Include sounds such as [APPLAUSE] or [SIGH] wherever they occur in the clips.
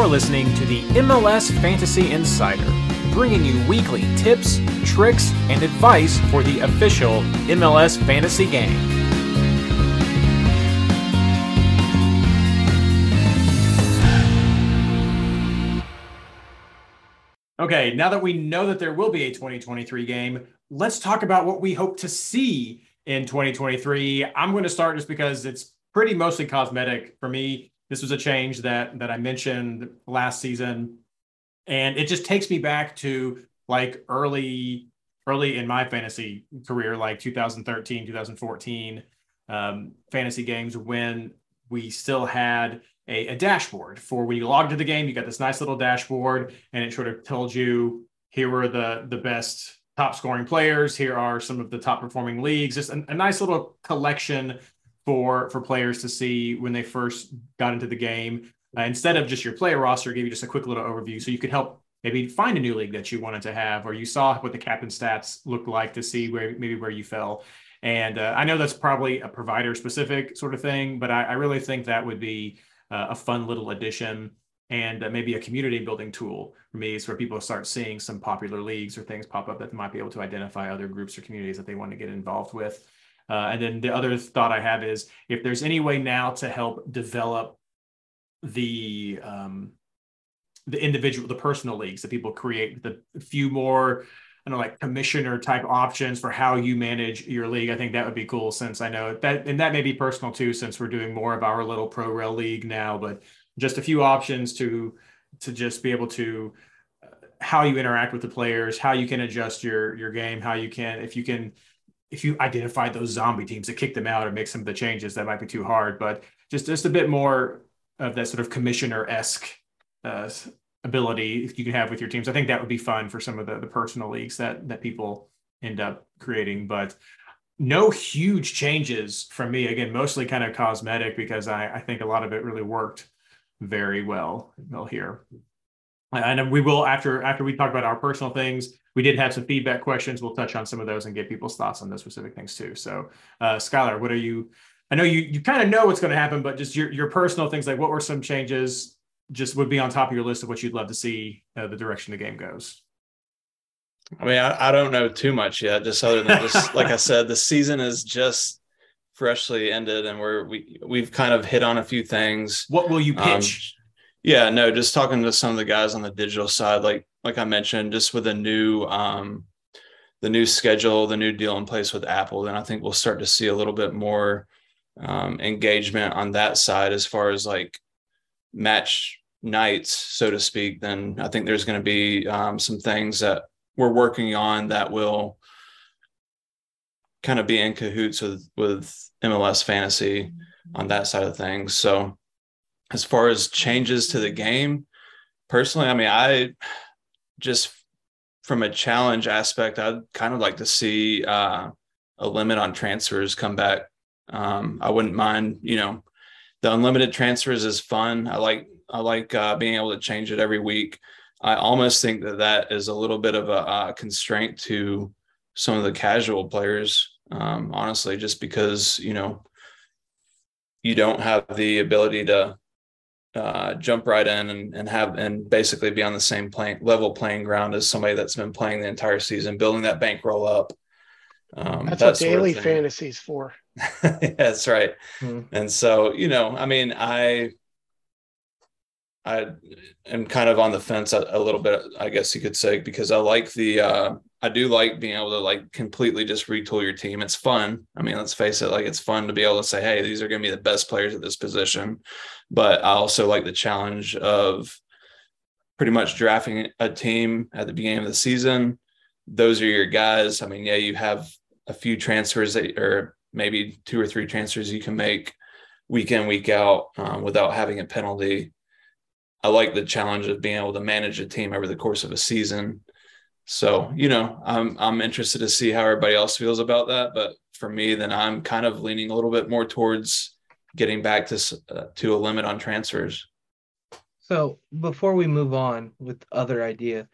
You're listening to the MLS Fantasy Insider, bringing you weekly tips, tricks, and advice for the official MLS fantasy game. Okay, now that we know that there will be a 2023 game, let's talk about what we hope to see in 2023. I'm going to start just because it's pretty mostly cosmetic for me. This was a change that that I mentioned last season, and it just takes me back to like early early in my fantasy career, like 2013, 2014 um, fantasy games when we still had a, a dashboard for when you logged into the game. You got this nice little dashboard, and it sort of told you here were the the best top scoring players. Here are some of the top performing leagues. Just a, a nice little collection for for players to see when they first got into the game. Uh, instead of just your player roster, give you just a quick little overview, so you could help maybe find a new league that you wanted to have, or you saw what the captain stats looked like to see where maybe where you fell. And uh, I know that's probably a provider specific sort of thing, but I, I really think that would be uh, a fun little addition and uh, maybe a community building tool for me is where people start seeing some popular leagues or things pop up that might be able to identify other groups or communities that they want to get involved with. Uh, and then the other thought I have is if there's any way now to help develop the um, the individual, the personal leagues that people create, the few more, I don't know, like commissioner type options for how you manage your league. I think that would be cool since I know that, and that may be personal too, since we're doing more of our little pro rel league now, but just a few options to to just be able to uh, how you interact with the players, how you can adjust your your game, how you can if you can if you identify those zombie teams to kick them out or make some of the changes, that might be too hard. But just just a bit more of that sort of commissioner esque uh, ability you can have with your teams. I think that would be fun for some of the the personal leagues that that people end up creating. But no huge changes from me. Again, mostly kind of cosmetic because I, I think a lot of it really worked very well here. And we will after after we talk about our personal things we did have some feedback questions. We'll touch on some of those and get people's thoughts on those specific things too. So, uh, Skylar, what are you? I know you you kind of know what's going to happen, but just your your personal things like what were some changes? Just would be on top of your list of what you'd love to see uh, the direction the game goes. I mean, I, I don't know too much yet. Just other than just [LAUGHS] like I said, the season is just freshly ended, and we're we we've kind of hit on a few things. What will you um, pitch? Um, yeah, no, just talking to some of the guys on the digital side, like like I mentioned, just with a new um, the new schedule, the new deal in place with Apple, then I think we'll start to see a little bit more um, engagement on that side as far as like match nights, so to speak. Then I think there's going to be um, some things that we're working on that will kind of be in cahoots with with MLS fantasy on that side of things. So as far as changes to the game, personally, I mean, I just from a challenge aspect, I'd kind of like to see uh, a limit on transfers come back. Um, I wouldn't mind, you know, the unlimited transfers is fun. I like I like uh, being able to change it every week. I almost think that that is a little bit of a, a constraint to some of the casual players, um, honestly, just because you know you don't have the ability to uh, jump right in and, and have and basically be on the same playing level playing ground as somebody that's been playing the entire season, building that bankroll up. Um, that's that what daily [LAUGHS] fantasies for. yeah, that's right. Hmm. And so, you know, I mean, I I am kind of on the fence a, a, little bit, I guess you could say, because I like the uh, I do like being able to like completely just retool your team. It's fun. I mean, let's face it, like it's fun to be able to say, hey, these are going to be the best players at this position. But I also like the challenge of pretty much drafting a team at the beginning of the season. Those are your guys. I mean, yeah, you have a few transfers that, or maybe two or three transfers you can make week in, week out um, without having a penalty. I like the challenge of being able to manage a team over the course of a season so, you know, I'm I'm interested to see how everybody else feels about that. But for me, then I'm kind of leaning a little bit more towards getting back to uh, to a limit on transfers. So before we move on with other ideas,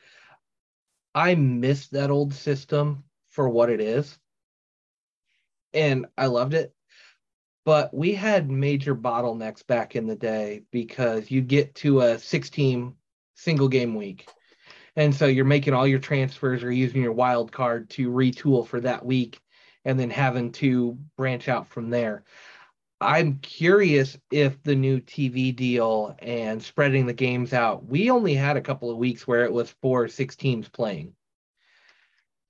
I miss that old system for what it is, and I loved it. but we had major bottlenecks back in the day because you get to a six team single game week. And so you're making all your transfers or using your wild card to retool for that week and then having to branch out from there. I'm curious if the new TV deal and spreading the games out, we only had a couple of weeks where it was four or six teams playing.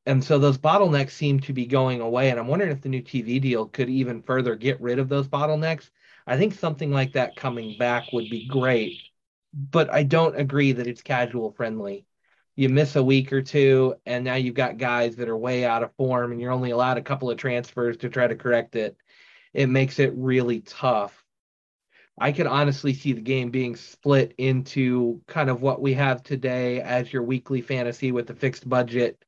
And so those bottlenecks seem to be going away. And I'm wondering if the new TV deal could even further get rid of those bottlenecks. I think something like that coming back would be great. But I don't agree that it's casual friendly. You miss a week or two, and now you've got guys that are way out of form, and you're only allowed a couple of transfers to try to correct it it makes it really tough. I could honestly see the game being split into kind of what we have today as your weekly fantasy with the fixed budget.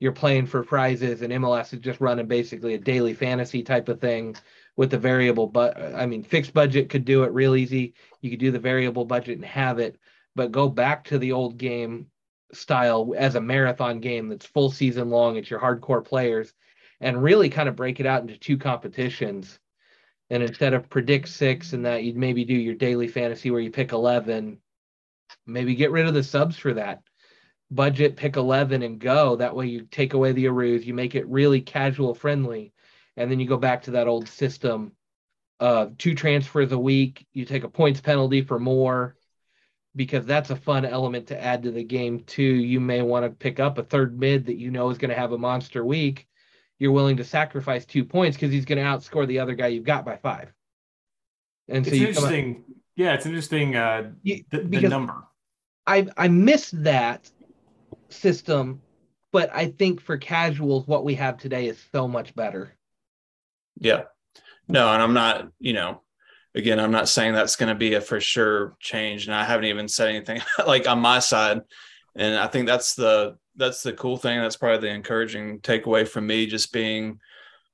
You're playing for prizes, and MLS is just running basically a daily fantasy type of thing with the variable. But I mean, fixed budget could do it real easy. You could do the variable budget and have it, but go back to the old game style as a marathon game that's full season long. It's your hardcore players and really kind of break it out into two competitions. And instead of predict six and that, you'd maybe do your daily fantasy where you pick 11, maybe get rid of the subs for that. Budget, pick 11 and go. That way you take away the Arus, you make it really casual friendly. And then you go back to that old system of two transfers a week. You take a points penalty for more because that's a fun element to add to the game too. You may want to pick up a third mid that you know is going to have a monster week you're willing to sacrifice two points because he's going to outscore the other guy you've got by five. And so it's interesting. yeah, it's interesting. Uh, you, the, the number. I I miss that system, but I think for casuals, what we have today is so much better. Yeah. No, and I'm not. You know, again, I'm not saying that's going to be a for sure change, and I haven't even said anything [LAUGHS] like on my side. And I think that's the that's the cool thing. That's probably the encouraging takeaway from me, just being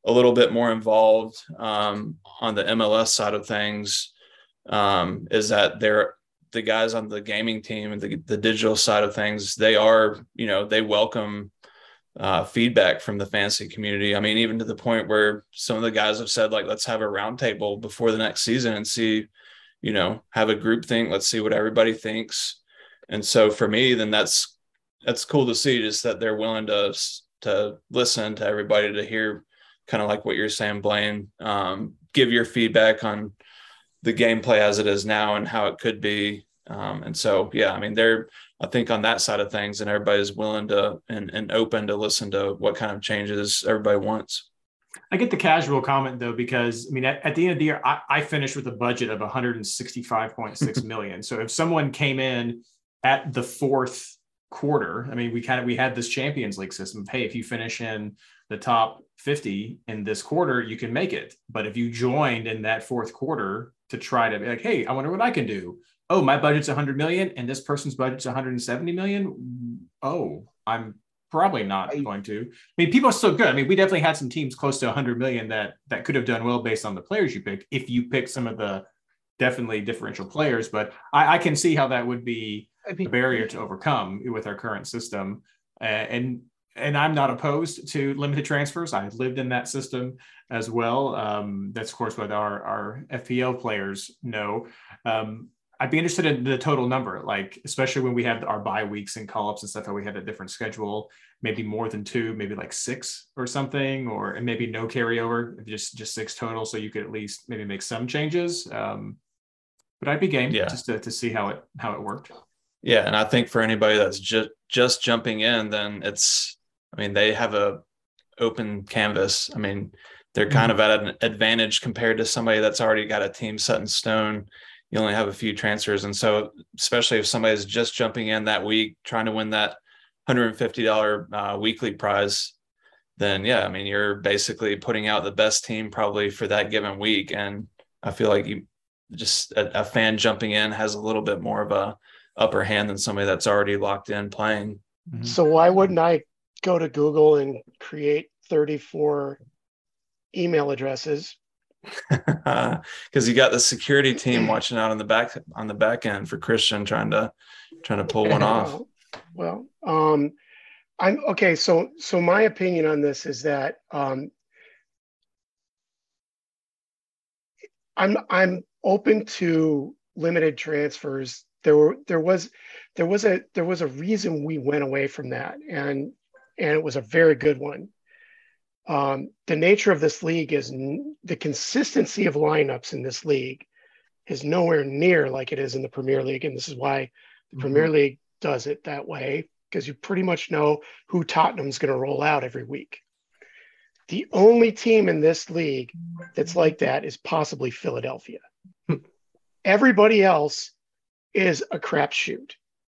a little bit more involved um, on the MLS side of things. Um, is that they're the guys on the gaming team and the, the digital side of things. They are, you know, they welcome uh, feedback from the fantasy community. I mean, even to the point where some of the guys have said, like, let's have a roundtable before the next season and see, you know, have a group think. Let's see what everybody thinks. And so for me, then that's that's cool to see just that they're willing to to listen to everybody to hear kind of like what you're saying blaine um, give your feedback on the gameplay as it is now and how it could be um, and so yeah i mean they're i think on that side of things and everybody's willing to and, and open to listen to what kind of changes everybody wants I get the casual comment though, because I mean, at, at the end of the year, I, I, finished with a budget of 165.6 million. so if someone came in at the fourth quarter. I mean, we kind of we had this Champions League system. Hey, if you finish in the top 50 in this quarter, you can make it. But if you joined in that fourth quarter to try to be like, hey, I wonder what I can do. Oh, my budget's 100 million and this person's budget's 170 million. Oh, I'm probably not going to. I mean, people are still good. I mean, we definitely had some teams close to 100 million that that could have done well based on the players you picked if you pick some of the definitely differential players. But I, I can see how that would be I mean, a barrier to overcome with our current system. Uh, and and I'm not opposed to limited transfers. I have lived in that system as well. Um, that's of course what our our FPL players know. Um, I'd be interested in the total number, like especially when we have our bye weeks and call ups and stuff. How we had a different schedule, maybe more than two, maybe like six or something, or and maybe no carryover, just just six total, so you could at least maybe make some changes. Um, but I'd be game yeah. just to, to see how it how it worked. Yeah, and I think for anybody that's just just jumping in, then it's I mean they have a open canvas. I mean they're kind mm-hmm. of at an advantage compared to somebody that's already got a team set in stone. You only have a few transfers, and so especially if somebody's just jumping in that week trying to win that hundred and fifty dollar uh, weekly prize, then yeah, I mean you're basically putting out the best team probably for that given week, and I feel like you just a, a fan jumping in has a little bit more of a upper hand than somebody that's already locked in playing. Mm-hmm. So why wouldn't I go to Google and create 34 email addresses? [LAUGHS] Because you got the security team watching out on the back on the back end for Christian trying to trying to pull one [LAUGHS] off. Well, um, I'm okay. So so my opinion on this is that um, I'm I'm open to limited transfers. There were there was there was a there was a reason we went away from that, and and it was a very good one. Um, the nature of this league is n- the consistency of lineups in this league is nowhere near like it is in the Premier League, and this is why the Mhm. Premier League does it that way because you pretty much know who Tottenham's going to roll out every week. The only team in this league that's like that is possibly Philadelphia. Everybody else is a crapshoot.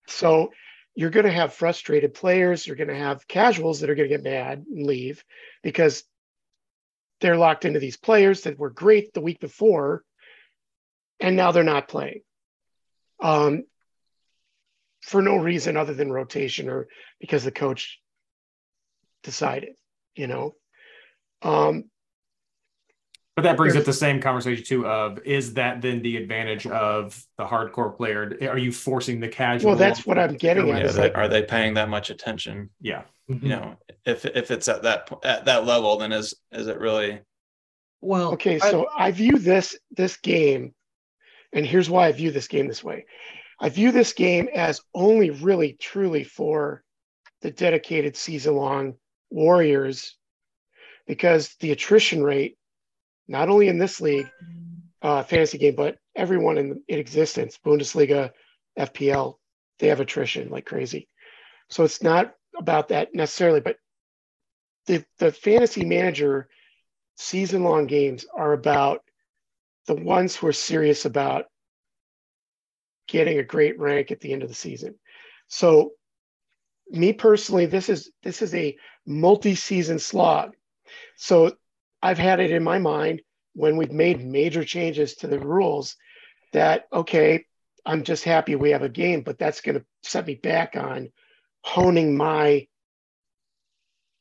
So you're going to have frustrated players. You're going to have casuals that are going to get mad and leave because they're locked into these players that were great the week before, and now they're not playing um, for no reason other than rotation or because the coach decided. You know, um, But that brings up the same conversation too of is that then the advantage of the hardcore player? Are you forcing the casual? Well, that's what I'm getting at. Yeah, they, like- are they paying that much attention? Yeah. Mhm. You know, if if it's at that po- at that level, then is is it really? Well, Okay, I- so I view this this game, and here's why I view this game this way. I view this game as only really truly for the dedicated season long warriors, because the attrition rate, not only in this league, uh, fantasy game, but everyone in, in existence, Bundesliga, FPL, they have attrition like crazy. So it's not about that necessarily, but the the fantasy manager season long games are about the ones who are serious about getting a great rank at the end of the season. So me personally, this is this is a multi-season slog. So I've had it in my mind when we've made major changes to the rules that okay, I'm just happy we have a game, but that's going to set me back on honing my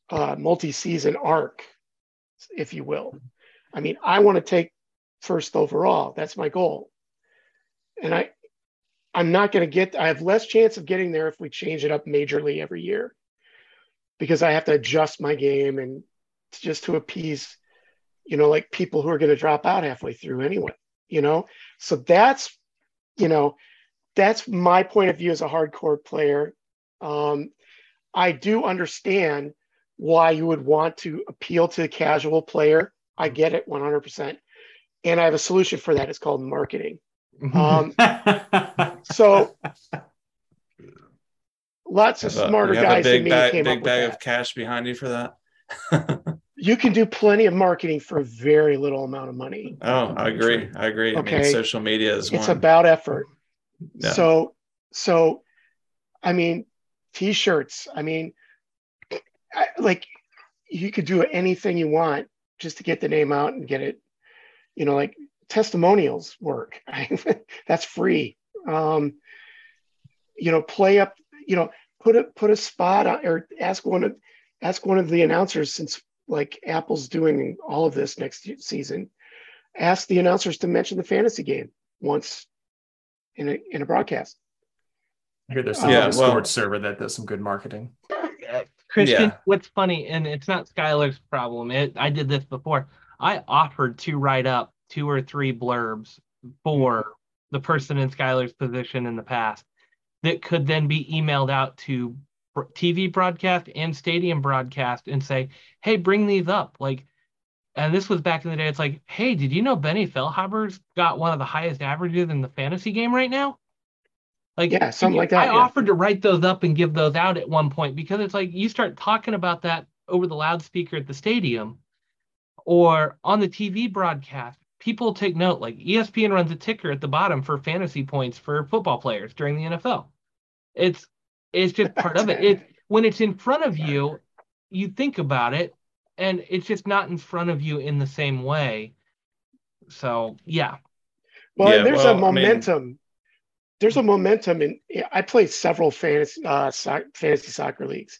uh, multi-season arc, if you will. I mean, I want to take first overall. That's my goal, and I, I'm not going to get. I have less chance of getting there if we change it up majorly every year, because I have to adjust my game and just to appease, you know, like people who are going to drop out halfway through anyway. You know, so that's, you know, that's my point of view as a hardcore player. Um, I do understand why you would want to appeal to the casual player. I get it 100%. And I have a solution for that. It's called marketing. Um, [LAUGHS] so lots of Have a- smarter you have a guys than big me bag, came big up with bag of cash behind you for that. [LAUGHS] You can do plenty of marketing for a very little amount of money. oh, I agree. I agree. I mean, Okay. social media is It's one. about effort. Yeah. So, so, I mean, t-shirts. I mean, I, like you could do anything you want just to get the name out and get it. You know, like testimonials work. [LAUGHS] That's free. Um, you know, play up. You know, put a put a spot on, or ask one of ask one of the announcers since like Apple's doing all of this next season. Ask the announcers to mention the fantasy game once in a in a broadcast. I hear there's some Yeah, Discord well- server that does some good marketing. Christian, Yeah. what's funny, and it's not Skylar's problem. It I did this before. I offered to write up two or three blurbs for the person in Skylar's position in the past that could then be emailed out to br- TV broadcast and stadium broadcast and say, "Hey, bring these up." Like, and this was back in the day. It's like, "Hey, did you know Benny Feilhaber's got one of the highest averages in the fantasy game right now?" Like, Yeah, something like that, I yeah. offered to write those up and give those out at one point because it's like you start talking about that over the loudspeaker at the stadium or on the TV broadcast. People take note. Like ESPN runs a ticker at the bottom for fantasy points for football players during the NFL. It's it's just part of it. It [LAUGHS] when it's in front of you, you think about it, and it's just not in front of you in the same way. So yeah, Well, Yeah, there's well, a I mean- momentum. there's a momentum in. I played several fantasy uh, soc- fantasy soccer leagues.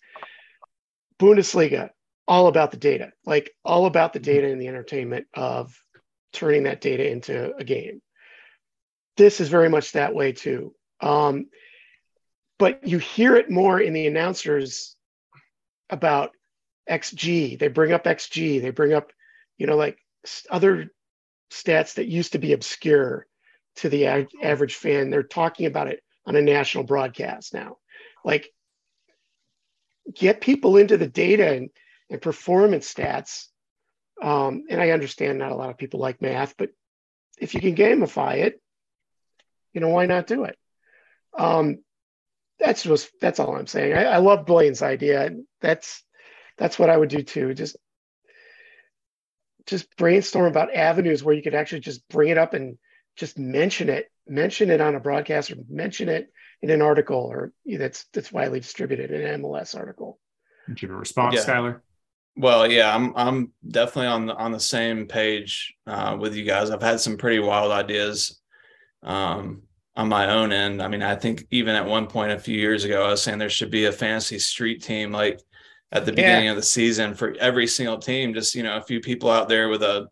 Bundesliga, all about the data, like all about the data and the entertainment of turning that data into a game. This is very much that way too. Um, but you hear it more in the announcers about XG. They bring up XG. They bring up, you know, like other stats that used to be obscure to the average fan. They're talking about it on a national broadcast now. Like, get people into the data and, and performance stats. Um, and I understand not a lot of people like math, but if you can gamify it, you know, why not do it? Um, that's just that's all I'm saying. I, I love Blaine's idea. That's that's what I would do too. Just just brainstorm about avenues where you could actually just bring it up and just mention it, mention it on a broadcast or mention it in an article or that's that's widely distributed in an MLS article. Did you have a response, Yeah. Skylar? Well, yeah, I'm I'm definitely on the on the same page uh, with you guys. I've had some pretty wild ideas um, on my own end. I mean, I think even at one point a few years ago, I was saying there should be a fantasy street team like at the Yeah. beginning of the season for every single team. Just you know, a few people out there with a,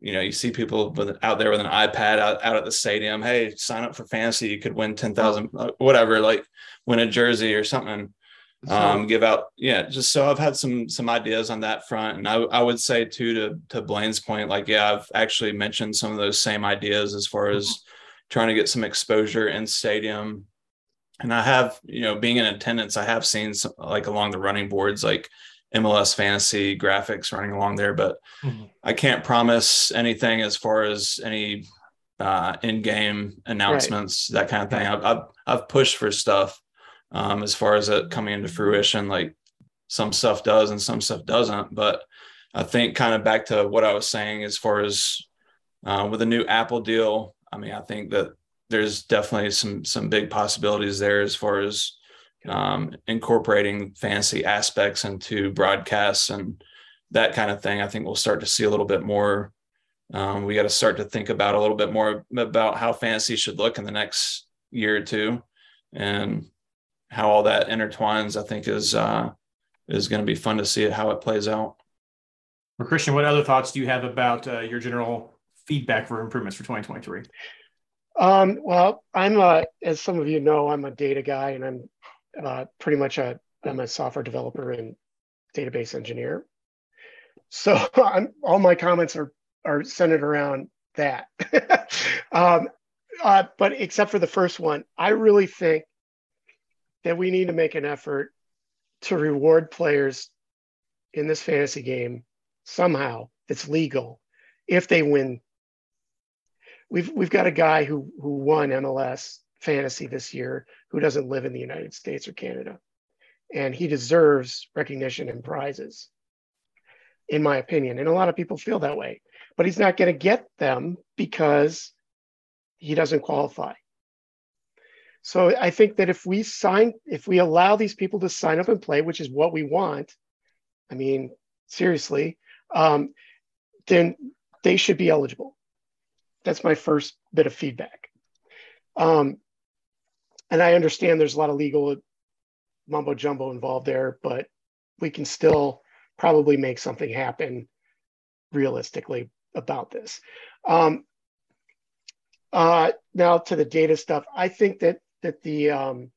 you know, you see people with out there with an iPad out, out at the stadium. Hey, sign up for fantasy. You could win ten thousand, whatever. Like win a jersey or something um give out yeah just so i've had some some ideas on that front and i, I would say too to to blaine's point like yeah i've actually mentioned some of those same ideas as far as trying to get some exposure in stadium and i have you know being in attendance i have seen some, like along the running boards like mls fantasy graphics running along there but Mhm. i can't promise anything as far as any uh in-game announcements that kind of thing I've, I've i've pushed for stuff um, as far as it coming into fruition. Like some stuff does and some stuff doesn't. But I think kind of back to what I was saying as far as uh, with a new Apple deal. I mean, I think that there's definitely some some big possibilities there as far as um, incorporating fantasy aspects into broadcasts and that kind of thing. I think we'll start to see a little bit more. Um, we got to start to think about a little bit more about how fantasy should look in the next year or two, and how all that intertwines, I think is uh, is going to be fun to see how it plays out. Well, Christian, what other thoughts do you have about uh, your general feedback for improvements for 2023? Um, well, I'm a, as some of you know, I'm a data guy, and I'm uh, pretty much a I'm a software developer and database engineer. So [LAUGHS] I'm all my comments are are centered around that. [LAUGHS] um, uh, but except for the first one, I really think that we need to make an effort to reward players in this fantasy game somehow that's legal if they win we've we've got a guy who who won MLS fantasy this year who doesn't live in the United States or Canada, and he deserves recognition and prizes, in my opinion. And a lot of people feel that way, but he's not going to get them because he doesn't qualify. So I think that if we sign, if we allow these people to sign up and play, which is what we want, I mean, seriously, um, then they should be eligible that's my first bit of feedback. Um, and I understand there's a lot of legal mumbo jumbo involved there, but we can still probably make something happen realistically about this. Um, uh, now to the data stuff, I think that that the um,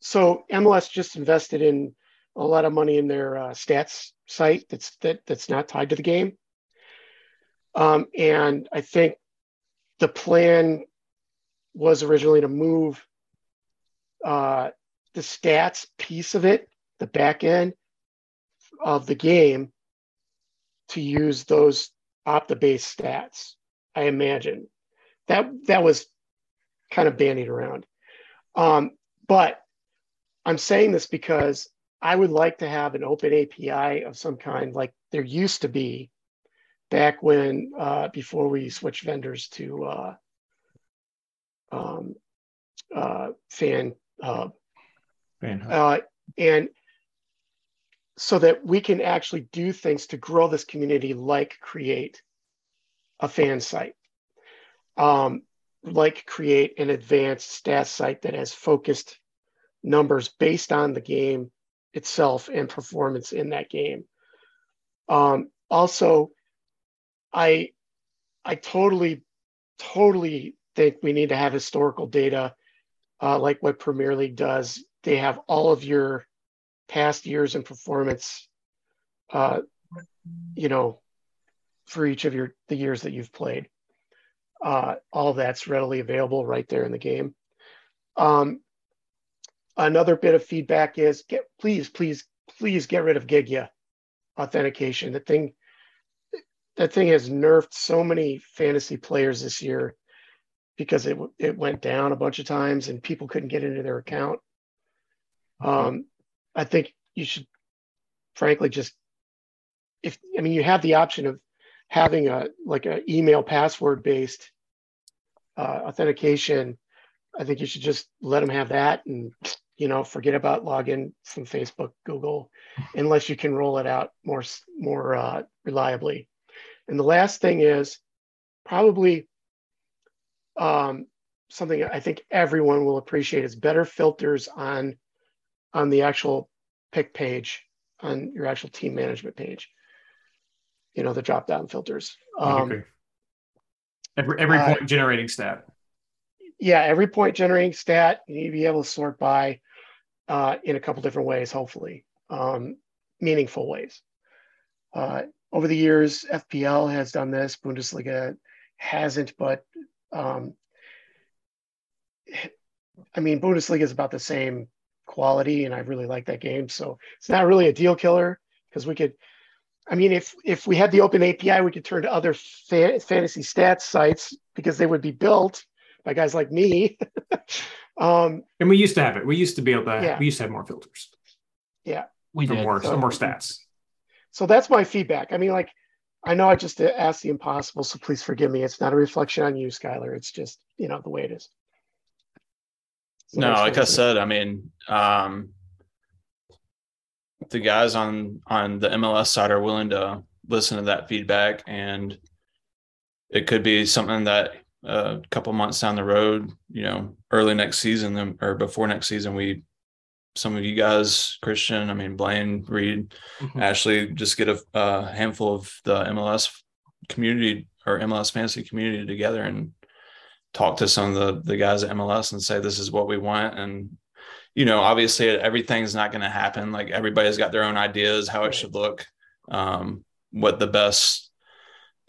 so MLS just invested in a lot of money in their uh, stats site that's that that's not tied to the game. Um, and I think the plan was originally to move uh, the stats piece of it, the back end of the game, to use those Opta-based stats. I imagine that that was kind of bandied around. Um, but I'm saying this because I would like to have an open API of some kind, like there used to be back when uh, before we switched vendors to uh, um, uh, Fan Hub, uh, and so that we can actually do things to grow this community, like create a fan site, um, like create an advanced stats site that has focused numbers based on the game itself and performance in that game. Um, also, I I totally totally think we need to have historical data uh, like what Premier League does. They have all of your past years and performance uh, you know, for each of your the years that you've played. Uh, all that's readily available right there in the game. Um, another bit of feedback is get please, please, please get rid of Gigya authentication. The thing that thing has nerfed so many fantasy players this year because it it went down a bunch of times and people couldn't get into their account. Um, I think you should, frankly, just if I mean you have the option of having a like an email password based uh, authentication. I think you should just let them have that and you know forget about login from Facebook, Google, [LAUGHS] unless you can roll it out more more uh, reliably. And the last thing is probably um, something I think everyone will appreciate is better filters on on the actual pick page on your actual team management page. You know the drop down filters. Um, every every point uh, generating stat. Yeah, every point generating stat you need to be able to sort by uh, in a couple different ways, hopefully, um, meaningful ways. Uh, over the years, FPL has done this. Bundesliga hasn't, but um, I mean, Bundesliga is about the same quality, and I really like that game. So it's not really a deal killer because we could. I mean, if if we had the open API, we could turn to other fa- fantasy stats sites because they would be built by guys like me. [LAUGHS] um, and we used to have it. We used to be able to. Yeah. We used to have more filters. Yeah, we did more so, more stats. So that's my feedback. I mean, like I know I just asked the impossible, so please forgive me. It's not a reflection on you, Skylar. It's just, you know, the way it is. So no, like I said, I mean, um, the guys on on the MLS side are willing to listen to that feedback, and it could be something that a couple months down the road, you know, early next season or before next season, we some of you guys, Christian, I mean, Blaine, Reed, mm-hmm. Ashley, just get a, a, handful of the MLS community or MLS fantasy community together and talk to some of the, the guys at MLS and say, this is what we want. And, you know, obviously everything's not going to happen. Like everybody's got their own ideas, how it should look, um, what the best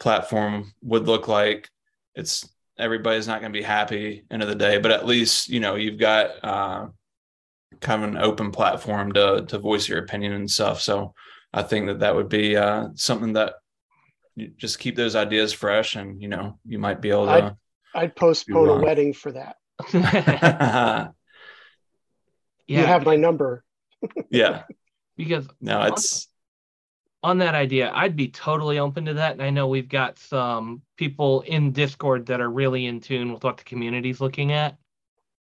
platform would look like. It's everybody's not going to be happy end of the day, but at least, you know, you've got, uh, kind of an open platform to to voice your opinion and stuff. So I think that that would be uh, something that you just keep those ideas fresh, and you know you might be able to. I'd, I'd postpone a wedding for that. [LAUGHS] [LAUGHS] yeah. You have my number. yeah. [LAUGHS] Because no, it's on that idea, I'd be totally open to that. And I know we've got some people in Discord that are really in tune with what the community's looking at.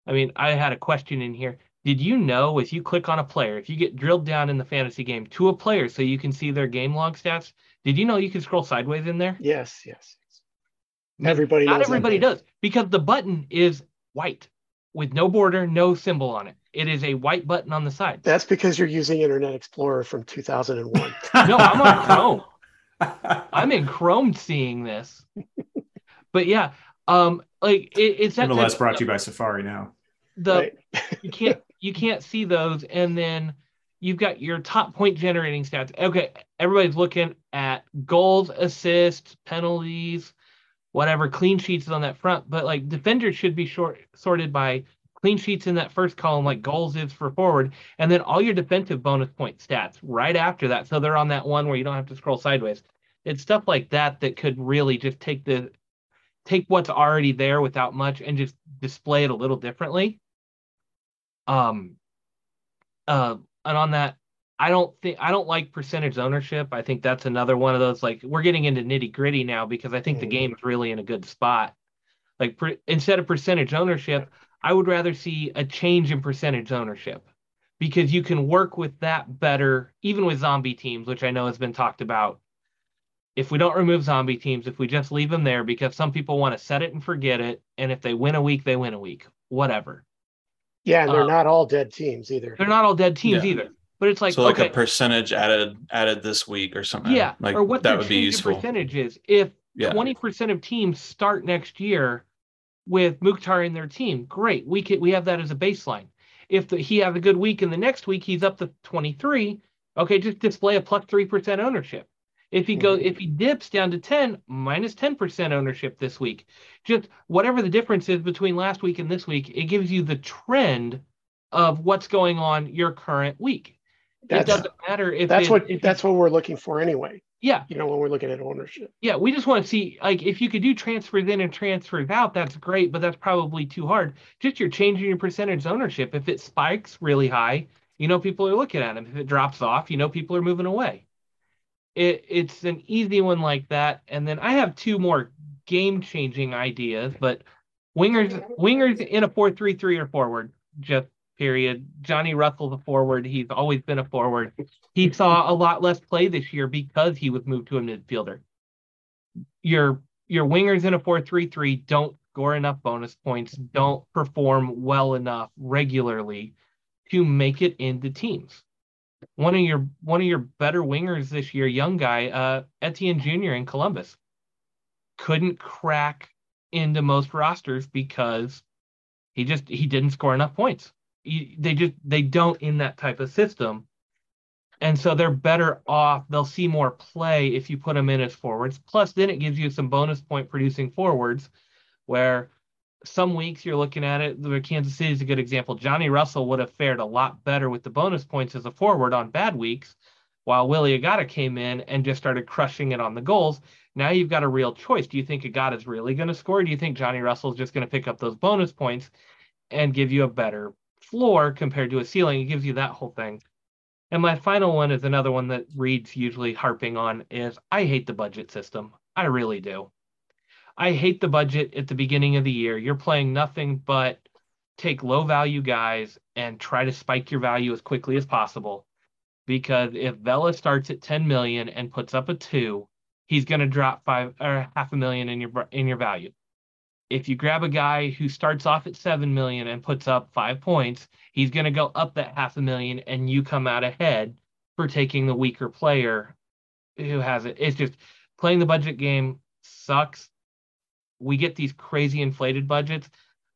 I mean, I had a question in here. Did you know if you click on a player, if you get drilled down in the fantasy game to a player so you can see their game log stats, did you know you can scroll sideways in there? Yes, yes. Everybody Not everybody does because the button is white with no border, no symbol on it. It is a white button on the side. That's because you're using Internet Explorer from 2001. [LAUGHS] no, I'm on [LAUGHS] Chrome. I'm in Chrome seeing this. But yeah, um, like it, it's that. MLS brought to you by Safari now. The right. [LAUGHS] you can't you can't see those. And then you've got your top point generating stats. Okay, everybody's looking at goals, assists, penalties, whatever, clean sheets on that front. But like defenders should be short sorted by clean sheets in that first column, like goals is for forward, and then all your defensive bonus point stats right after that. So they're on that one where you don't have to scroll sideways. It's stuff like that that could really just take the take what's already there without much and just display it a little differently. Um, uh, and on that, I don't think I don't like percentage ownership. I think that's another one of those like we're getting into nitty gritty now because I think mm. the game is really in a good spot. Like per, instead of percentage ownership, I would rather see a change in percentage ownership because you can work with that better, even with zombie teams, which I know has been talked about. If we don't remove zombie teams, if we just leave them there, because some people want to set it and forget it, and if they win a week, they win a week, whatever. Yeah, and they're um, not all dead teams either. They're not all dead teams yeah. either. But it's like so, like okay, a percentage added added this week or something. Yeah, like or what that would be useful. Percentage is if twenty yeah. percent of teams start next year with Mukhtar in their team, great. We can we have that as a baseline. If the, he has a good week and the next week he's up to twenty three, okay, just display a plus three percent ownership. If he goes, mm-hmm. if he dips down to 10, minus 10% ownership this week. Just whatever the difference is between last week and this week, it gives you the trend of what's going on your current week. That's, it doesn't matter if that's it- what if that's what we're looking for anyway. Yeah, You know, when we're looking at ownership. yeah, we just want to see like if you could do transfers in and transfers out, that's great, but that's probably too hard. Just you're changing your percentage ownership. If it spikes really high, you know people are looking at them. If it drops off, you know people are moving away. It it's an easy one like that. And then I have two more game changing ideas, but wingers wingers in a four three three or forward, just period. Johnny Russell's a forward. He's always been a forward. He saw a lot less play this year because he was moved to a midfielder your your wingers in a 4-3-3 don't score enough bonus points, don't perform well enough regularly to make it into teams. One of your one of your better wingers this year, young guy, uh, Etienne Jr. in Columbus, couldn't crack into most rosters because he just he didn't score enough points. He, they just they don't in that type of system. And so they're better off. They'll see more play if you put them in as forwards. Plus, then it gives you some bonus point producing forwards where some weeks you're looking at it. The Kansas City is a good example. Johnny Russell would have fared a lot better with the bonus points as a forward on bad weeks, while Willy Agada came in and just started crushing it on the goals. Now you've got a real choice. Do you think Agada's really going to score? do you think Johnny Russell's just going to pick up those bonus points and give you a better floor compared to a ceiling? It gives you that whole thing. And my final one is another one that Reed's usually harping on is I hate the budget system. I really do. I hate the budget at the beginning of the year. You're playing nothing but take low value guys and try to spike your value as quickly as possible. Because if Vela starts at 10 million and puts up a two, he's going to drop five or half a million in your in your value. If you grab a guy who starts off at 7 million and puts up 5 points, he's going to go up that half a million and you come out ahead for taking the weaker player who has it. It's just playing the budget game sucks. We get these crazy inflated budgets.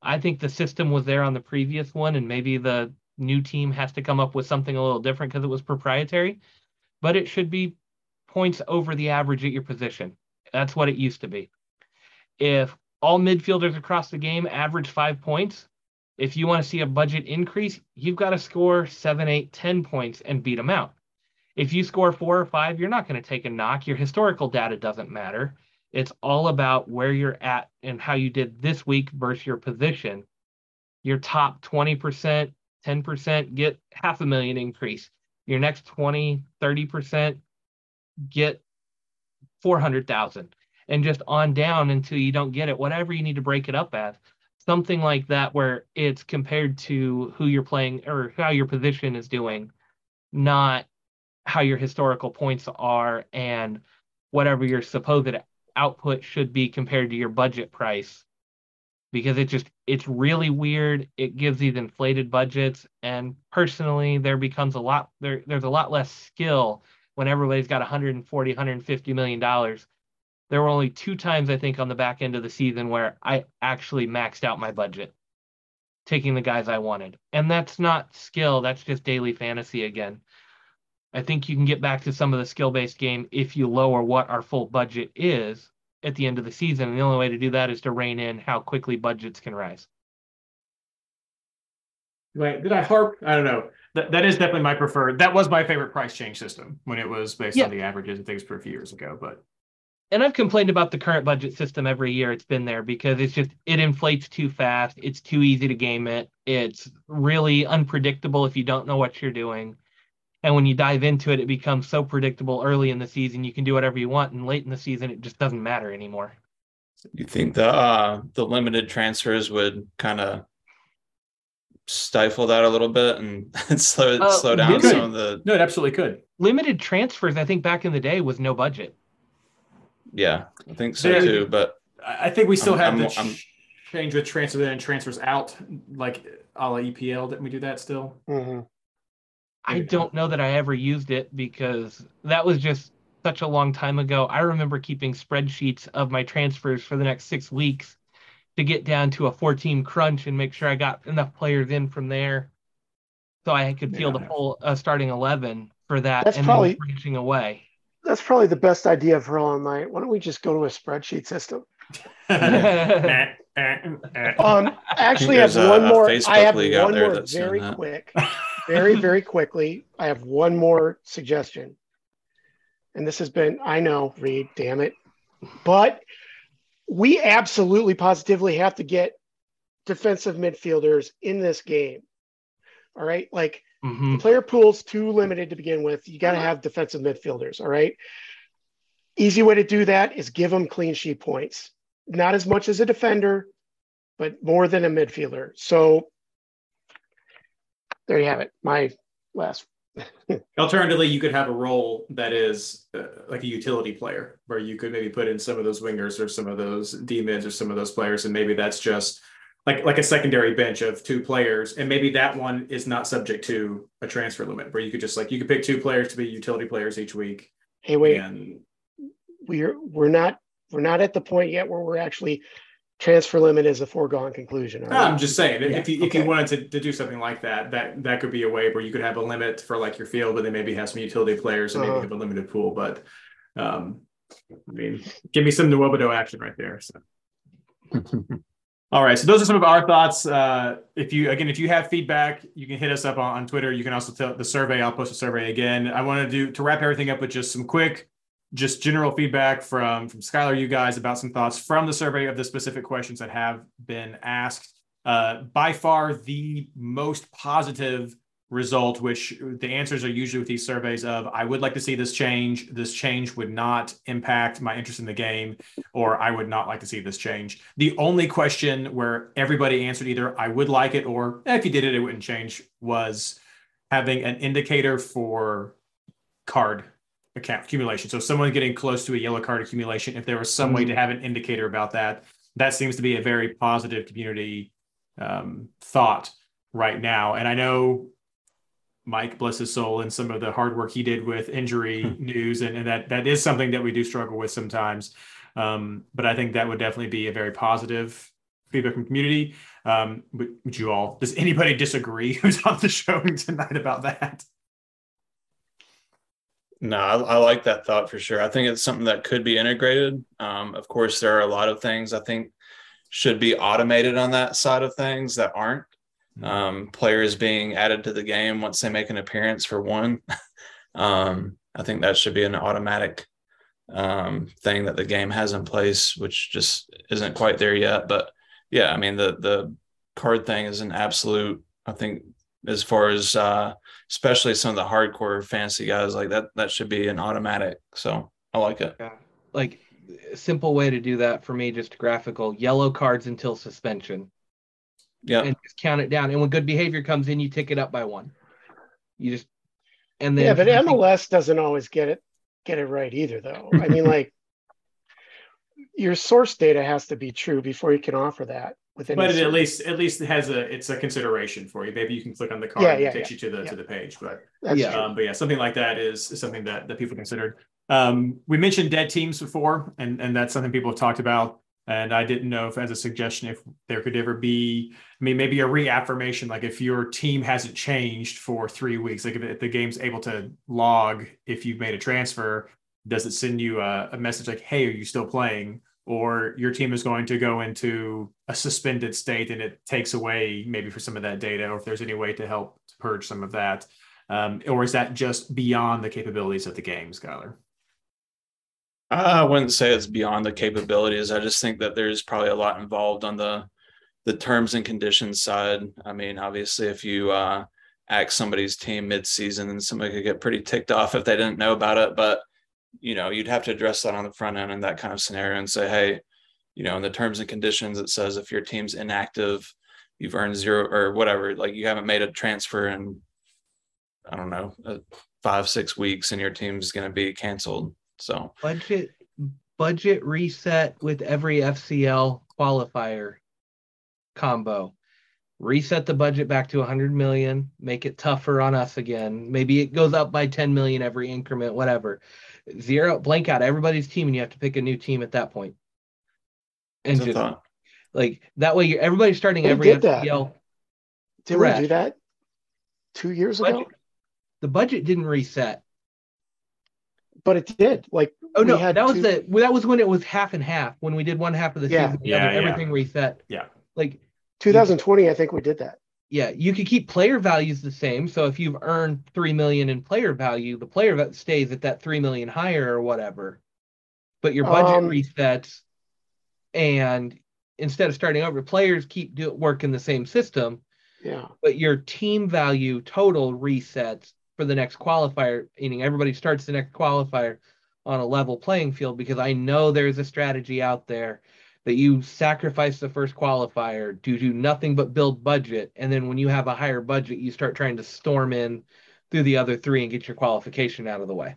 I think the system was there on the previous one, and maybe the new team has to come up with something a little different because it was proprietary, but it should be points over the average at your position. That's what it used to be. If all midfielders across the game average five points, if you want to see a budget increase, you've got to score seven, eight, ten points and beat them out. If you score four or five, you're not going to take a knock. Your historical data doesn't matter. It's all about where you're at and how you did this week versus your position. Your top 20%, 10% get half a million increase. Your next 20, 30% get 400,000 and just on down until you don't get it, whatever you need to break it up as. Something like that where it's compared to who you're playing or how your position is doing, not how your historical points are and whatever your supposed output should be compared to your budget price because it just it's really weird it gives these inflated budgets and personally there becomes a lot there there's a lot less skill when everybody's got 140 150 million dollars there were only two times i think on the back end of the season where i actually maxed out my budget taking the guys i wanted and that's not skill that's just daily fantasy again I think you can get back to some of the skill based game if you lower what our full budget is at the end of the season. And the only way to do that is to rein in how quickly budgets can rise. Wait, did I harp? I don't know. That that is definitely my preferred. That was my favorite price change system when it was based Yeah. on the averages and things for a few years ago. But And I've complained about the current budget system every year it's been there because it's just it inflates too fast. It's too easy to game it. It's really unpredictable if you don't know what you're doing. And when you dive into it, it becomes so predictable early in the season. You can do whatever you want, and late in the season, it just doesn't matter anymore. You think the uh, the limited transfers would kind of stifle that a little bit and [LAUGHS] slow Uh, slow down some of the no, it absolutely could. Limited transfers, I think back in the day was no budget. Yeah I think so There- too but I I think we still I'm- have I'm- the I'm- ch- change with transfer in and transfers out, like a la EPL. Didn't we do that still? Mhm. I don't know that I ever used it because that was just such a long time ago. I remember keeping spreadsheets of my transfers for the next six weeks to get down to a four team crunch and make sure I got enough players in from there so I could May feel not the full uh, starting 11 for that That's and probably- then branching away. That's probably the best idea for all night. Why don't we just go to a spreadsheet system? [LAUGHS] Um, I actually have a- one a more. Facebook I have one more very quick, very very quickly. I have one more suggestion, and this has been I know Reed, damn it, but we absolutely positively have to get defensive midfielders in this game. All right, like Mhm. player pool's too limited to begin with. You got to have defensive midfielders. All right. Easy way to do that is give them clean sheet points. Not as much as a defender, but more than a midfielder. So there you have it. My last. [LAUGHS] Alternatively, you could have a role that is uh, like a utility player, where you could maybe put in some of those wingers or some of those D mids or some of those players, and maybe that's just like like a secondary bench of two players, and maybe that one is not subject to a transfer limit, where you could just like you could pick two players to be utility players each week, Hey, wait, and we're we're not we're not at the point yet where we're actually transfer limit is a foregone conclusion. are we? I'm just saying if you if you wanted to, to do something like that, that that could be a way where you could have a limit for like your field, but then maybe have some utility players and maybe Uh-huh. have a limited pool. But um, I mean, give me some Nuobodo action right there. So. [LAUGHS] All right, so those are some of our thoughts. Uh, if you again, if you have feedback, you can hit us up on, on Twitter. You can also tell the survey. I'll post a survey again. I want to do to wrap everything up with just some quick, just general feedback from from Skylar, you guys about some thoughts from the survey of the specific questions that have been asked. Uh, by far, the most positive result, which the answers are usually with these surveys of I would like to see this change. This change would not impact my interest in the game or I would not like to see this change. The only question where everybody answered either I would like it or eh, if you did it, it wouldn't change was having an indicator for card account accumulation. So someone getting close to a yellow card accumulation, if there was some way to have an indicator about that, that seems to be a very positive community um, thought right now. And I know Mike, bless his soul, and some of the hard work he did with injury news, and, and that that is something that we do struggle with sometimes. Um, but I think that would definitely be a very positive feedback from community. Um, would, would you all? Does anybody disagree [LAUGHS] who's on the show [LAUGHS] tonight about that? No, I, I like that thought for sure. I think it's something that could be integrated. Um, of course, there are a lot of things I think should be automated on that side of things that aren't. Um, players being added to the game once they make an appearance for one. [LAUGHS] um, I think that should be an automatic um, thing that the game has in place, which just isn't quite there yet. But yeah, I mean the the card thing is an absolute. I think as far as uh, especially some of the hardcore fantasy guys like that that should be an automatic so i like it Like simple way to do that for me, just graphical yellow cards until suspension. Yeah and just count it down. And when good behavior comes in, you tick it up by one. You just and then yeah, but think- MLS doesn't always get it get it right either, though. I mean, [LAUGHS] like your source data has to be true before you can offer that. Within But it at least at least it has a it's a consideration for you. Maybe you can click on the card Yeah, and yeah, it takes yeah, you to the yeah. to the page. But that's yeah. um, but yeah, something like that is, is something that that people considered. Um, we mentioned dead teams before, and and that's something people have talked about. And I didn't know if, as a suggestion, if there could ever be, I mean, maybe a reaffirmation, like if your team hasn't changed for three weeks, like if, the game's able to log if you've made a transfer, does it send you a, a message like, "Hey, are you still playing?" Or your team is going to go into a suspended state, and it takes away maybe for some of that data, or if there's any way to help purge some of that. Um, or is that just beyond the capabilities of the game, Skylar? I wouldn't say it's beyond the capabilities. I just think that there's probably a lot involved on the the terms and conditions side. I mean obviously if you uh act somebody's team mid-season then somebody could get pretty ticked off if they didn't know about it. But you know you'd have to address that on the front end in that kind of scenario and say hey you know in the terms and conditions it says if your team's inactive you've earned zero or whatever like you haven't made a transfer in i don't know uh, five six weeks and your team's going to be canceled so budget budget reset with every FCL qualifier combo. Reset the budget back to 100 million, make it tougher on us again. Maybe it goes up by 10 million every increment, whatever. Zero blank out everybody's team and you have to pick a new team at that point. And It's a just like that way you're everybody's starting They every did that. FCL. Did we do that two years ago? The budget didn't reset. But it did. Like Oh no, that was two- the that was when it was half and half. When we did one half of the Yeah. season, the Yeah, other, yeah. everything reset. Yeah. Like 2020. I think we did that. yeah, you could keep player values the same. So if you've earned three million in player value, the player va- stays at that three million higher or whatever. But your budget Um, resets, and instead of starting over, players keep do, work in the same system, Yeah. but your team value total resets for the next qualifier, meaning everybody starts the next qualifier on a level playing field because I know there's a strategy out there that you sacrifice the first qualifier to do nothing but build budget. And then when you have a higher budget, you start trying to storm in through the other three and get your qualification out of the way.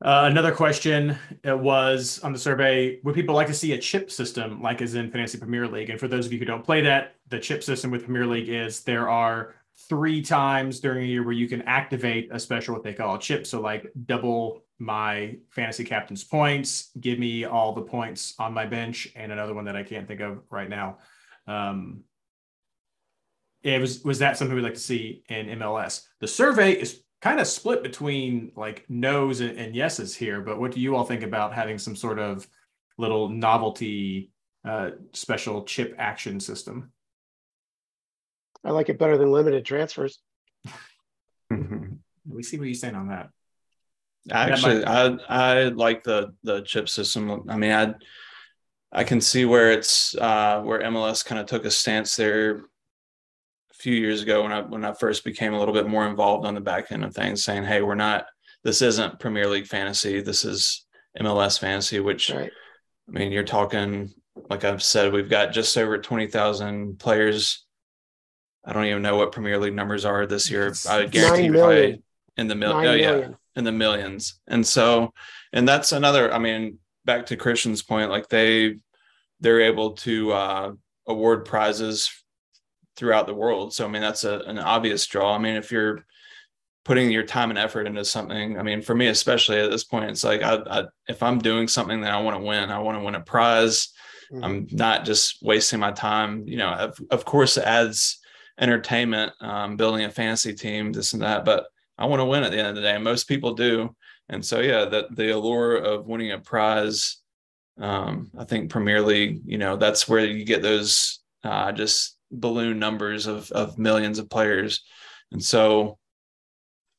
Uh, another question uh, was on the survey: Would people like to see a chip system, like as in Fantasy Premier League? And for those of you who don't play that, the chip system with Premier League is there are three times during a year where you can activate a special what they call a chip. So like double my fantasy captain's points, give me all the points on my bench, and another one that I can't think of right now. Um, it was was that something we'd like to see in MLS? The survey is kind of split between like no's and, and yeses here, but what do you all think about having some sort of little novelty uh, special chip action system? I like it better than limited transfers. [LAUGHS] We see what you're saying on that. Actually, I I like the the chip system. I mean, I I can see where it's uh, where MLS kind of took a stance there a few years ago when I when I first became a little bit more involved on the back end of things, saying, "Hey, we're not. This isn't Premier League fantasy. This is MLS fantasy." Which Right. I mean, you're talking like I've said, we've got just over twenty thousand players. I don't even know what Premier League numbers are this year. I would guarantee you probably in the mil- oh, yeah million. in the millions. And so, and that's another, I mean, back to Christian's point, like they, they're able to uh, award prizes throughout the world. So, I mean, that's a, an obvious draw. I mean, if you're putting your time and effort into something, I mean, for me, especially at this point, it's like, I, I if I'm doing something that I want to win, I want to win a prize. Mhm. I'm not just wasting my time. You know, of, of course, it adds entertainment, um, building a fantasy team, this and that, but I want to win at the end of the day. And Most people do. And so, yeah, that the allure of winning a prize, um, I think Premier League, you know, that's where you get those uh, just balloon numbers of, of millions of players. And so,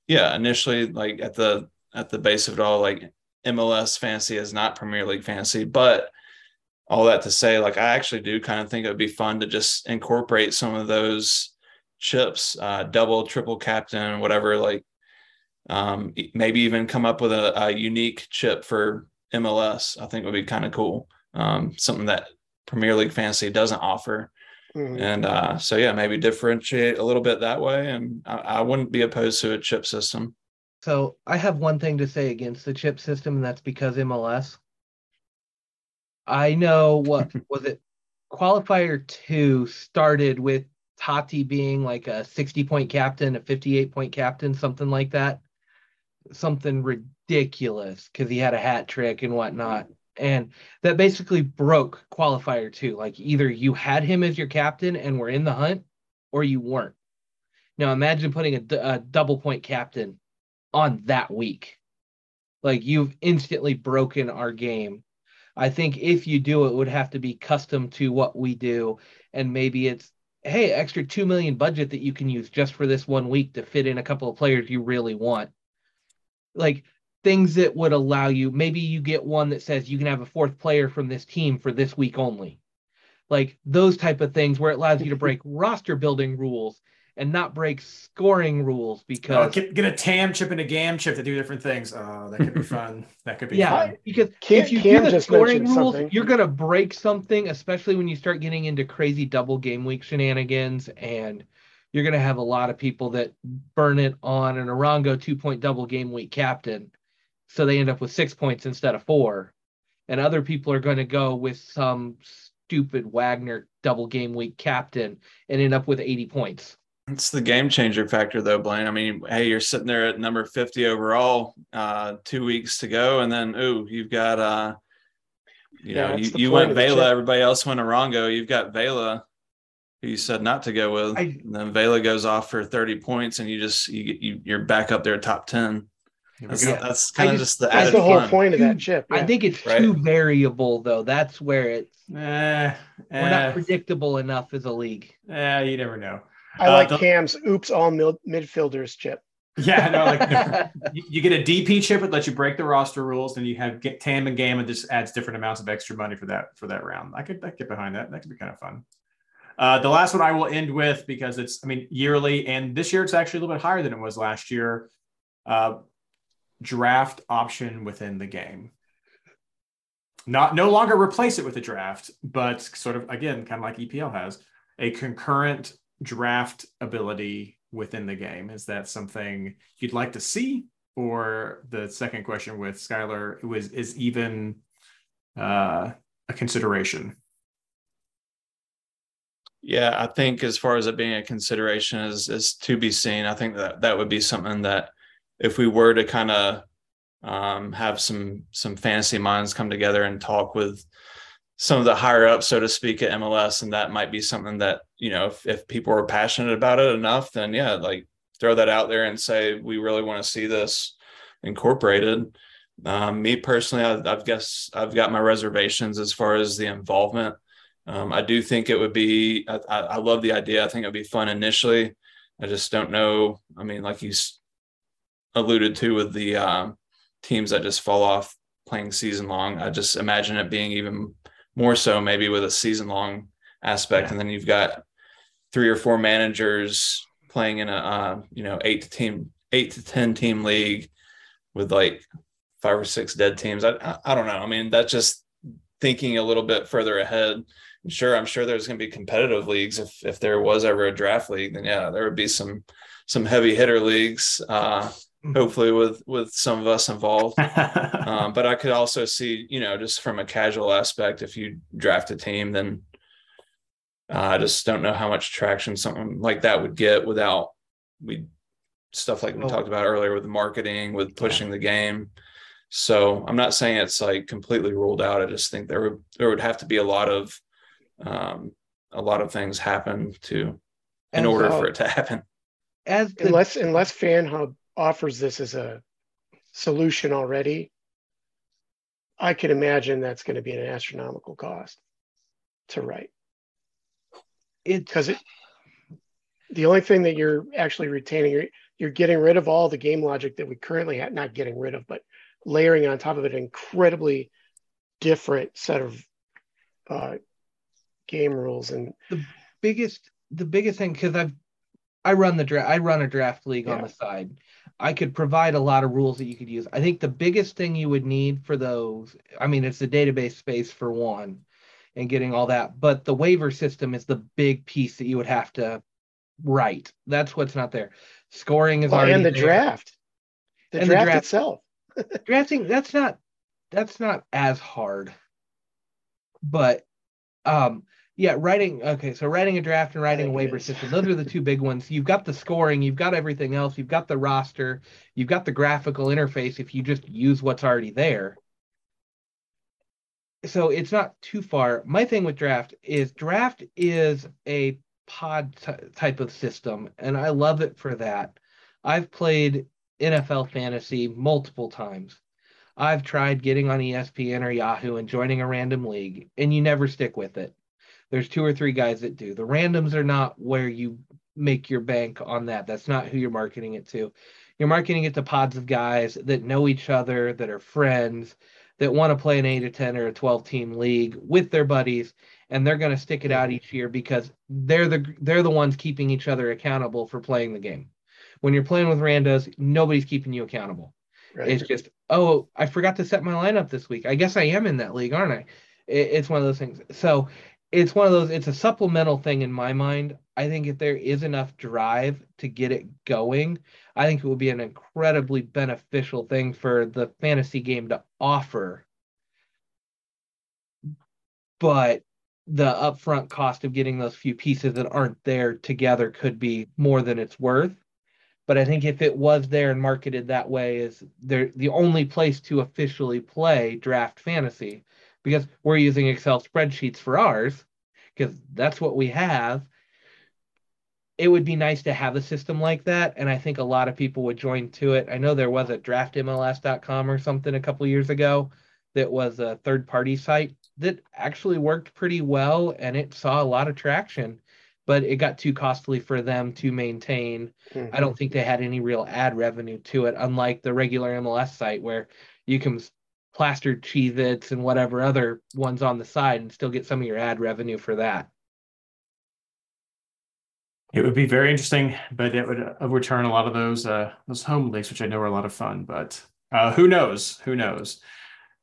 yeah, initially, like at the, at the base of it all, like MLS fantasy is not Premier League fantasy, but all that to say, like I actually do kind of think it would be fun to just incorporate some of those chips, uh, double, triple captain, whatever. Like um, maybe even come up with a, a unique chip for MLS. I think would be kind of cool. Um, something that Premier League fantasy doesn't offer. Mhm. And uh, so yeah, maybe differentiate a little bit that way. And I, I wouldn't be opposed to a chip system. So I have one thing to say against the chip system, and that's because MLS. I know what [LAUGHS] was it? Qualifier two started with Taty being like a 60 point captain, a 58 point captain, something like that. Something ridiculous because he had a hat trick and whatnot. And that basically broke qualifier two. Like either you had him as your captain and were in the hunt, or you weren't. Now imagine putting a, a double point captain on that week. Like you've instantly broken our game. I think if you do, it would have to be custom to what we do. And maybe it's, hey, extra 2 million budget that you can use just for this one week to fit in a couple of players you really want. Like things that would allow you, maybe you get one that says you can have a fourth player from this team for this week only. Like those type of things where it allows you to break roster building rules and not break scoring rules Oh, because get, get a TAM chip and a GAM chip to do different things. Oh, that could be [LAUGHS] fun. That could be Yeah, fun. because Cam- if you Cam do the scoring rules, something. you're gonna break something, especially when you start getting into crazy double game week shenanigans, and you're gonna have a lot of people that burn it on an Arango two point double game week captain, so they end up with six points instead of four, and other people are gonna go with some stupid Wagner double game week captain and end up with 80 points. It's the game changer factor, though, Blaine. I mean, hey, you're sitting there at number 50 overall, uh, two weeks to go, and then ooh, you've got uh, you Yeah, know, you, you went Vela, everybody else went Arango. You've got Vela, who you said not to go with. I- and then Vela goes off for 30 points, and you just you, you you're back up there top 10. That's, Yeah. that's kind I of just- just, the That's the whole fun. point of that chip. I think it's Right. too variable though. That's where it's Eh, we're not eh, predictable enough as a league. eh, you never know. I uh, like the- Cam's oops all mid- midfielders chip. Yeah, no, like [LAUGHS] you, you get a DP chip that lets you break the roster rules, and you have get Tam and Gamma just adds different amounts of extra money for that for that round. I could I could get behind that. That could be kind of fun. Uh, the last one I will end with because it's I mean yearly, and this year it's actually a little bit higher than it was last year. Uh, draft option within the game. Not no longer replace it with a draft, but sort of again, kind of like EPL has a concurrent draft ability within the game. Is that something you'd like to see? Or the second question with Skylar was is even uh, a consideration. Yeah, I think as far as it being a consideration is is to be seen. I think that that would be something that if we were to kind of um, have some some fantasy minds come together and talk with some of the higher up, so to speak, at MLS, and that might be something that you know, if if people are passionate about it enough, then yeah, like throw that out there and say we really want to see this incorporated. Um, me personally, I, I've guess I've got my reservations as far as the involvement. Um, I do think it would be. I, I love the idea. I think it would be fun initially. I just don't know. I mean, like he's alluded to with the um, teams that just fall off playing season long. I just imagine it being even more so, maybe with a season long aspect, Yeah. and then you've got three or four managers playing in a uh, you know eight to team eight to ten team league with like five or six dead teams. I I, I don't know. I mean, that's just thinking a little bit further ahead. I'm Sure, I'm sure there's going to be competitive leagues. If if there was ever a draft league, then yeah, there would be some some heavy hitter leagues. Uh, hopefully, with with some of us involved. [LAUGHS] Um, but I could also see, you know, just from a casual aspect, if you draft a team, then uh, I just don't know how much traction something like that would get without we stuff like we Oh. talked about earlier with the marketing, with pushing the game. So I'm not saying it's like completely ruled out. I just think there would there would have to be a lot of um, a lot of things happen to in And order so- for it to happen. As the, Unless unless FanHub offers this as a solution already, I can imagine that's going to be an astronomical cost to write it's because it. The only thing that you're actually retaining, you're, you're getting rid of all the game logic that we currently have, not getting rid of, but layering on top of it an incredibly different set of uh, game rules and the biggest the biggest thing because I've I run the draft I run a draft league on the side. I could provide a lot of rules that you could use. I think the biggest thing you would need for those, I mean, it's the database space for one and getting all that, but the waiver system is the big piece that you would have to write. That's what's not there. Scoring is well, already and the there. draft, the And the draft draft. itself. [LAUGHS] drafting that's not that's not as hard but um yeah writing okay so writing a draft and writing a waiver system those are the two big ones. You've got the scoring you've got everything else you've got the roster you've got the graphical interface if you just use what's already there. So it's not too far. My thing with draft is draft is a pod ty- type of system and i love it for that. I've played nfl fantasy multiple times. I've tried getting on ESPN or Yahoo and joining a random league, and you never stick with it. There's two or three guys that do. The randoms are not where you make your bank on that. That's not who you're marketing it to. You're marketing it to pods of guys that know each other, that are friends, that want to play an 8 or 10 or a 12 team league with their buddies, and they're going to stick it out each year because they're the they're the ones keeping each other accountable for playing the game. When you're playing with randos, nobody's keeping you accountable. Right. It's just, oh, I forgot to set my lineup this week. I guess I am in that league, aren't I? It, it's one of those things. So it's one of those, it's a supplemental thing in my mind. I think if there is enough drive to get it going, I think it would be an incredibly beneficial thing for the fantasy game to offer. But the upfront cost of getting those few pieces that aren't there together could be more than it's worth. But I think if it was there and marketed that way, is there the only place to officially play draft fantasy because we're using Excel spreadsheets for ours because that's what we have. it would be nice to have a system like that. And I think a lot of people would join to it. I know there was a draftmls.com or something a couple years ago that was a third party site that actually worked pretty well and it saw a lot of traction, but it got too costly for them to maintain. Mm-hmm. I don't think they had any real ad revenue to it, unlike the regular MLS site where you can plaster Cheez Its and whatever other ones on the side and still get some of your ad revenue for that. It would be very interesting, but it would overturn a lot of those uh, those home leagues, which I know are a lot of fun. But uh, who knows? Who knows?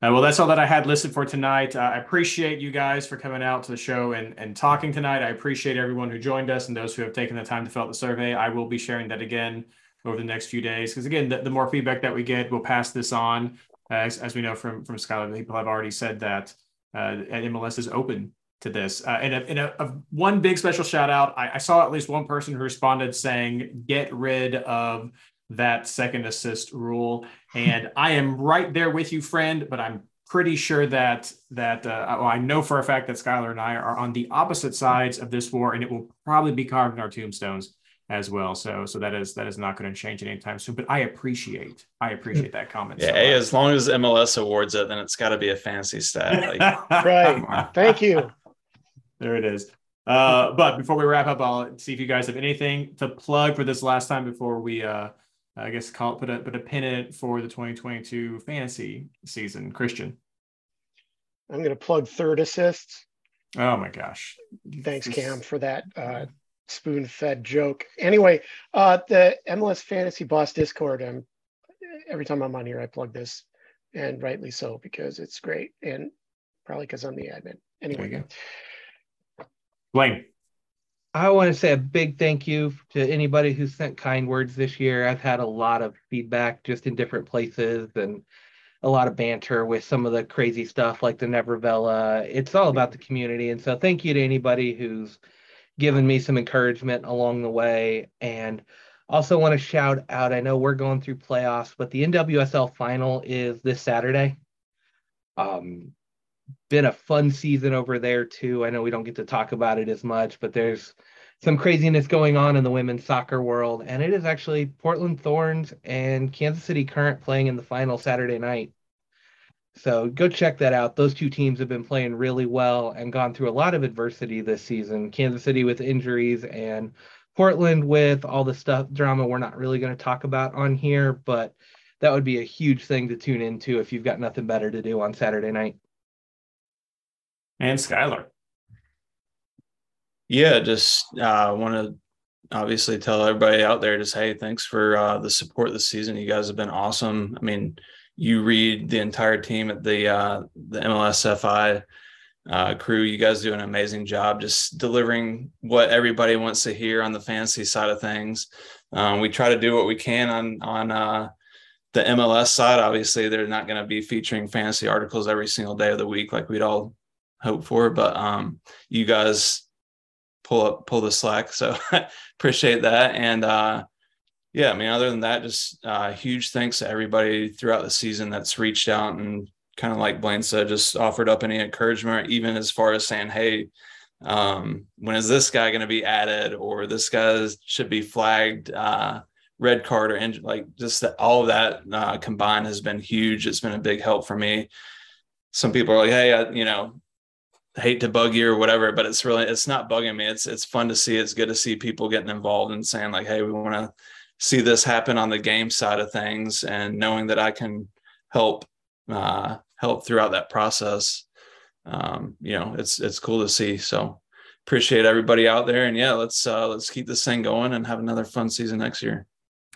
Uh, well, that's all that I had listed for tonight. Uh, I appreciate you guys for coming out to the show and, and talking tonight. I appreciate everyone who joined us and those who have taken the time to fill out the survey. I will be sharing that again over the next few days because, again, the, the, more feedback that we get, we'll pass this on. As, as, we know from from Skylar, people have already said that uh, MLS is open to this. Uh, and a, and a, a, one big special shout out. I, I, saw at least one person who responded saying, "Get rid of that second assist rule." [LAUGHS] And I am right there with you, friend. But I'm pretty sure that that uh, well, I know for a fact that Skylar and I are on the opposite sides of this war, and it will probably be carved in our tombstones as well. So so that is that is not going to change anytime soon. But I appreciate I appreciate that comment. Yeah, so as long as MLS awards it, then it's got to be a fancy stat. Like, [LAUGHS] right. Thank you there it is. Uh, but before we wrap up, I'll see if you guys have anything to plug for this last time before we, uh, I guess, call it, put a put a pin in it for the 2022 fantasy season. Christian, I'm going to plug third assists. Oh my gosh! Thanks, Cam, for that uh, spoon-fed joke. Anyway, uh, the MLS Fantasy Boss Discord. I'm every time I'm on here, I plug this, and rightly so because it's great, and probably because I'm the admin. Anyway. Blaine. I want to say a big thank you to anybody who sent kind words this year. I've had a lot of feedback just in different places and a lot of banter with some of the crazy stuff like the Nevervella. It's all about the community. And so thank you to anybody who's given me some encouragement along the way. And also want to shout out, I know we're going through playoffs, but the NWSL final is this Saturday. Um, been a fun season over there too. I know we don't get to talk about it as much, but there's some craziness going on in the women's soccer world, and it is actually Portland Thorns and Kansas City Current playing in the final Saturday night. So go check that out. Those two teams have been playing really well and gone through a lot of adversity this season. Kansas City with injuries and Portland with all the stuff drama we're not really going to talk about on here, but that would be a huge thing to tune into if you've got nothing better to do on Saturday night and Skylar. Yeah, just uh, want to obviously tell everybody out there just hey, thanks for uh, the support this season. You guys have been awesome. I mean, you read the entire team at the uh, the MLSFI uh, crew. You guys do an amazing job just delivering what everybody wants to hear on the fantasy side of things. Um, we try to do what we can on on uh, the MLS side. Obviously, they're not going to be featuring fantasy articles every single day of the week like we'd all hope for, but um, you guys pull up pull the slack. So [LAUGHS] appreciate that. And uh, yeah, I mean, other than that, just uh, huge thanks to everybody throughout the season that's reached out and kind of like Blaine said, just offered up any encouragement, even as far as saying, hey, um, when is this guy going to be added or this guy should be flagged uh, red card or like just that, all of that uh, combined has been huge. It's been a big help for me. Some people are like, hey, I, you know, hate to bug you or whatever, but it's really it's not bugging me. It's it's fun to see. It's good to see people getting involved and saying like, hey, we want to see this happen on the game side of things, and knowing that I can help uh, help throughout that process. Um, you know, it's it's cool to see. So appreciate everybody out there, and yeah, let's uh, let's keep this thing going and have another fun season next year.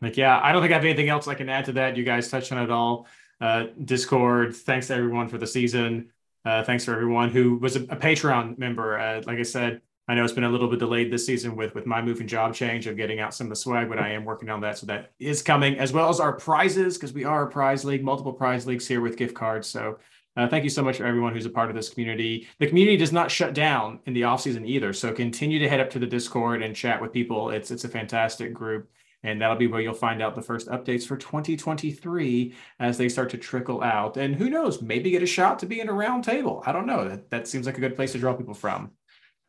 Like, yeah, I don't think I have anything else I can add to that. You guys touched on it all. Uh, Discord, thanks to everyone for the season. Uh, thanks for everyone who was a, a Patreon member. Uh, like I said, I know it's been a little bit delayed this season with with my move and job change of getting out some of the swag, but I am working on that, so that is coming as well as our prizes because we are a prize league, multiple prize leagues here with gift cards. So uh, thank you so much for everyone who's a part of this community. The community does not shut down in the off season either, so continue to head up to the Discord and chat with people. It's it's a fantastic group. And that'll be where you'll find out the first updates for 2023 as they start to trickle out. And who knows, maybe get a shot to be in a round table. I don't know. That, that seems like a good place to draw people from.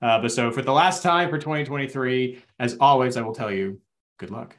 Uh, but so for the last time for 2023, as always, I will tell you, good luck.